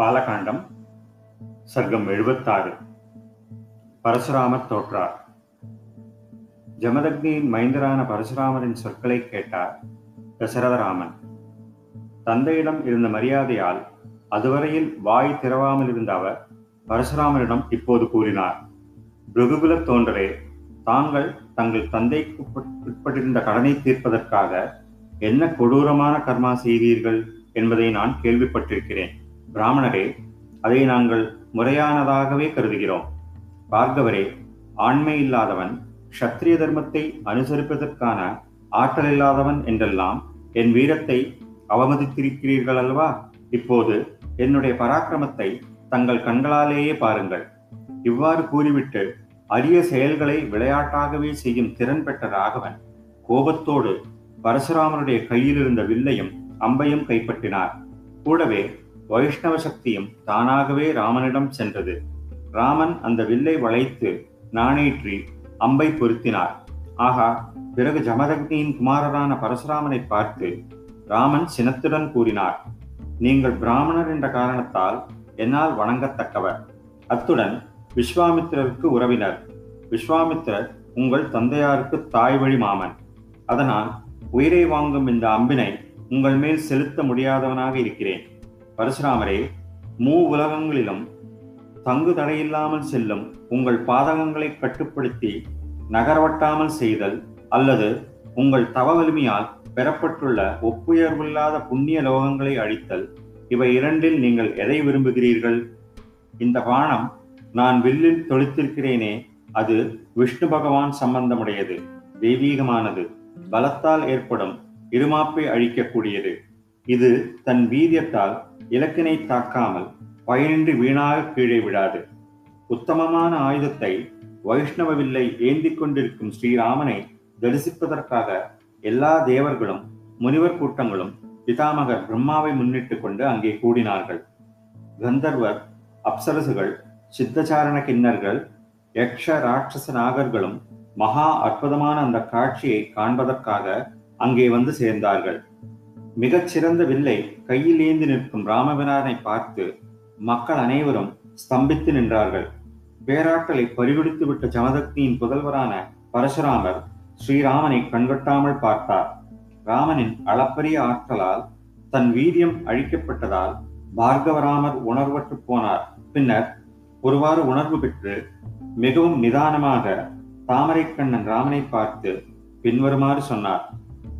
பாலகாண்டம் சர்க்கம் எழுபத்தாறு. பரசுராமர் தோற்றார். ஜமதக்னியின் மைந்தரான பரசுராமரின் சொற்களை கேட்டார் தசரதராமன். தந்தையிடம் இருந்த மரியாதையால் அதுவரையில் வாய் திறவாமல் இருந்த அவர் பரசுராமரிடம் இப்போது கூறினார் பிருகுகுல தோன்றரே தாங்கள் தங்கள் தந்தைக்கு உட்பட்- உட்பட்டிருந்த கடனை தீர்ப்பதற்காக என்ன கொடூரமான கர்மா செய்தீர்கள் என்பதை நான் கேள்விப்பட்டிருக்கிறேன். பிராமணரே அதை நாங்கள் முறையானதாகவே கருதுகிறோம். பார்கவரே ஆண்மை இல்லாதவன் க்ஷத்ரிய தர்மத்தை அனுசரிப்பதற்கான ஆற்றல் இல்லாதவன் என்றெல்லாம் என் வீரத்தை அவமதித்திருக்கிறீர்கள் அல்லவா இப்போது என்னுடைய பராக்கிரமத்தை தங்கள் கண்களாலேயே பாருங்கள். இவ்வாறு கூறிவிட்டு அரிய செயல்களை விளையாட்டாகவே செய்யும் திறன் பெற்ற ராகவன் கோபத்தோடு பரசுராமனுடைய கையில் இருந்த வில்லையும் அம்பையும் கைப்பற்றினார். கூடவே வைஷ்ணவ சக்தியும் தானாகவே ராமனிடம் சென்றது. ராமன் அந்த வில்லை வளைத்து நாணேற்றி அம்பை பொருத்தினார். ஆகா பிறகு ஜமதக்னியின் குமாரரான பரசுராமனை பார்த்து ராமன் சினத்துடன் கூறினார் நீங்கள் பிராமணர் என்ற காரணத்தால் என்னால் வணங்கத்தக்கவர். அத்துடன் விஸ்வாமித்திரருக்கு உறவினர். விஸ்வாமித்திரர் உங்கள் தந்தையாருக்கு தாய் வழி மாமன். அதனால் உயிரை வாங்கும் இந்த அம்பினை உங்கள் மேல் செலுத்த முடியாதவனாக இருக்கிறேன். பரசுராமரே மூ உலகங்களிலும் தங்கு தடையில்லாமல் செல்லும் உங்கள் பாதகங்களை கட்டுப்படுத்தி நகரவட்டாமல் செய்தல் அல்லது உங்கள் தவ வலிமையால் பெறப்பட்டுள்ள ஒப்புயர்வில்லாத புண்ணிய லோகங்களை அழித்தல் இவை இரண்டில் நீங்கள் எதை விரும்புகிறீர்கள்? இந்த பானம் நான் வில்லில் தொழித்திருக்கிறேனே அது விஷ்ணு பகவான் சம்பந்தமுடையது தெய்வீகமானது பலத்தால் ஏற்படும் இருமாப்பை அழிக்கக்கூடியது. இது தன் வீரியத்தால் இலக்கினை தாக்காமல் பயனின்றி வீணாக கீழே விடாது உத்தமமான ஆயுதத்தை வைஷ்ணவ வில்லை ஏந்திக் கொண்டிருக்கும் ஸ்ரீராமனை தரிசிப்பதற்காக எல்லா தேவர்களும் முனிவர் கூட்டங்களும் பிதாமகர் பிரம்மாவை முன்னிட்டு கொண்டு அங்கே கூடினார்கள். கந்தர்வர் அப்சரசுகள் சித்தச்சாரண கிண்ணர்கள் யக்ஷ ராட்சச நாகர்களும் மகா அற்புதமான அந்த காட்சியை காண்பதற்காக அங்கே வந்து சேர்ந்தார்கள். மிகச்சிறந்த வில்லை கையில் ஏந்தி நிற்கும் ராமபிரானை பார்த்து மக்கள் அனைவரும் ஸ்தம்பித்து நின்றார்கள். பேராட்களை பறிகொடுத்து விட்ட ஜமதக்னியின் புதல்வரான பரசுராமர் ஸ்ரீராமனை கண்கொட்டாமல் பார்த்தார். ராமனின் அளப்பரிய ஆற்றலால் தன் வீரியம் அழிக்கப்பட்டதால் பார்கவராமர் உணர்வற்று போனார். பின்னர் ஒருவாறு உணர்வு பெற்று மிகவும் நிதானமாக தாமரைக்கண்ணன் ராமனை பார்த்து பின்வருமாறு சொன்னார்.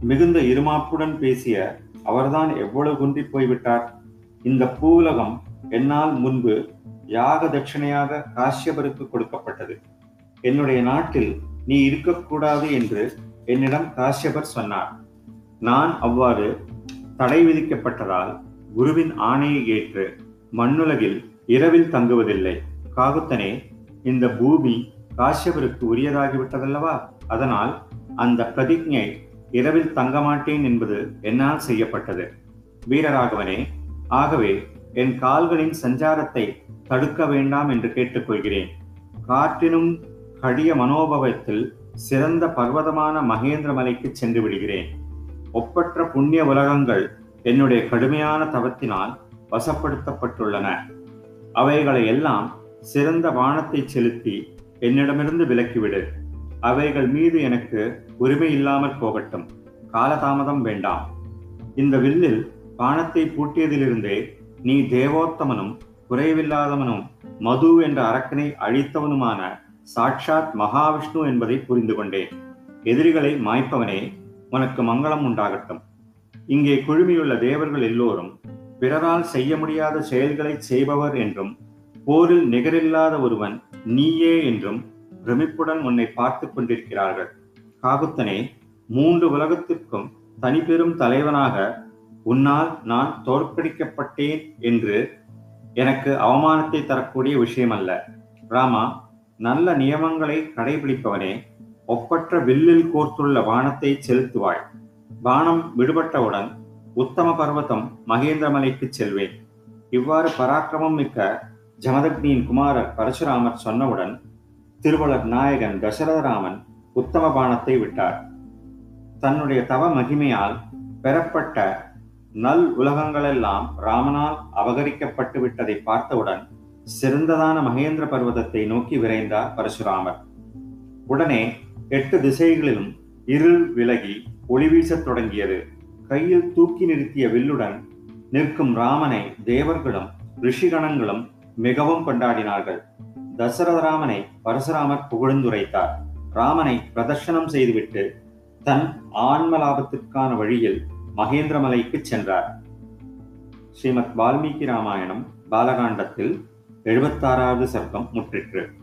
மிகுந்த இருமாப்புடன் பேசிய அவர்தான் எவ்வளவு குன்றி போய்விட்டார்? இந்த பூவுலகம் என்னால் முன்பு யாக தட்சிணையாக காஷ்யபருக்கு கொடுக்கப்பட்டது. என்னுடைய நாட்டில் நீ இருக்கக்கூடாது என்று என்னிடம் காஷ்யபர் சொன்னார். நான் அவ்வாறு தடை விதிக்கப்பட்டதால் குருவின் ஆணையை ஏற்று மண்ணுலகில் இரவில் தங்குவதில்லை. காகுத்தனே இந்த பூமி காஷ்யபருக்கு உரியதாகிவிட்டதல்லவா? அதனால் அந்த பிரதிஜை இரவில் தங்க மாட்டேன் என்பது என்னால் செய்யப்பட்டது. வீரராகவனே ஆகவே என் கால்களின் சஞ்சாரத்தை தடுக்க வேண்டாம் என்று கேட்டுக்கொள்கிறேன். காற்றினும் கடிய மனோபவத்தில் சிறந்த பர்வதமான மகேந்திர மலைக்கு சென்று விடுகிறேன். ஒப்பற்ற புண்ணிய உலகங்கள் என்னுடைய கடுமையான தவத்தினால் வசப்படுத்தப்பட்டுள்ளன. அவைகளை எல்லாம் சிறந்த வானத்தை செலுத்தி என்னிடமிருந்து விலக்கிவிடு. அவைகள் மீது எனக்கு உரிமை இல்லாமல் போகட்டும். காலதாமதம் வேண்டாம். இந்த வில்லில் பானத்தை பூட்டியதிலிருந்தே நீ தேவோத்தமனும் குறைவில்லாதவனும் மது என்ற அரக்கனை அழித்தவனுமான சாட்சாத் மகாவிஷ்ணு என்பதை புரிந்து கொண்டேன். எதிரிகளை மாய்ப்பவனே உனக்கு மங்களம் உண்டாகட்டும். இங்கே குழுமியுள்ள தேவர்கள் எல்லோரும் பிறரால் செய்ய முடியாத செயல்களை செய்பவர் என்றும் போரில் நிகரில்லாத ஒருவன் நீயே என்றும் பிரமிப்புடன் உன்னை பார்த்து கொண்டிருக்கிறார்கள். காகுத்தனே மூன்று உலகத்திற்கும் தனிபெரும் தலைவனாக உன்னால் நான் தோற்கடிக்கப்பட்டேன் என்று எனக்கு அவமானத்தை தரக்கூடிய விஷயம் அல்ல ராமா நல்ல நியமங்களை கடைபிடிப்பவனே ஒப்பற்ற வில்லில் கோர்த்துள்ள வானத்தை செலுத்துவாய். வானம் விடுபட்டவுடன் உத்தம பர்வதம் மகேந்திரமலைக்கு செல்வேன். இவ்வாறு பராக்கிரமம் மிக்க ஜமதக்னியின் குமாரர் பரசுராமர் சொன்னவுடன் திருவள்ளர் நாயகன் தசரதராமன் உத்தம பானத்தை விட்டார். தன்னுடைய தவ மகிமையால் பெறப்பட்ட நல் உலகங்களெல்லாம் ராமனால் அபகரிக்கப்பட்டு விட்டதை பார்த்தவுடன் சிறந்ததான மகேந்திர பர்வதத்தை நோக்கி விரைந்தார் பரசுராமர். உடனே எட்டு திசைகளிலும் இருள் விலகி ஒளி வீசத் தொடங்கியது. கையில் தூக்கி நிறுத்திய வில்லுடன் நிற்கும் ராமனை தேவர்களும் ரிஷிகணங்களும் மிகவும் கொண்டாடினார்கள். தசரதராமனை பரசுராமர் புகழ்ந்துரைத்தார். ராமனை பிரதர்ஷனம் செய்துவிட்டு தன் ஆன்ம லாபத்திற்கான வழியில் மகேந்திரமலைக்கு சென்றார். ஸ்ரீமத் வால்மீகி ராமாயணம் பாலகாண்டத்தில் எழுபத்தாறாவது சர்க்கம் முற்றிற்று.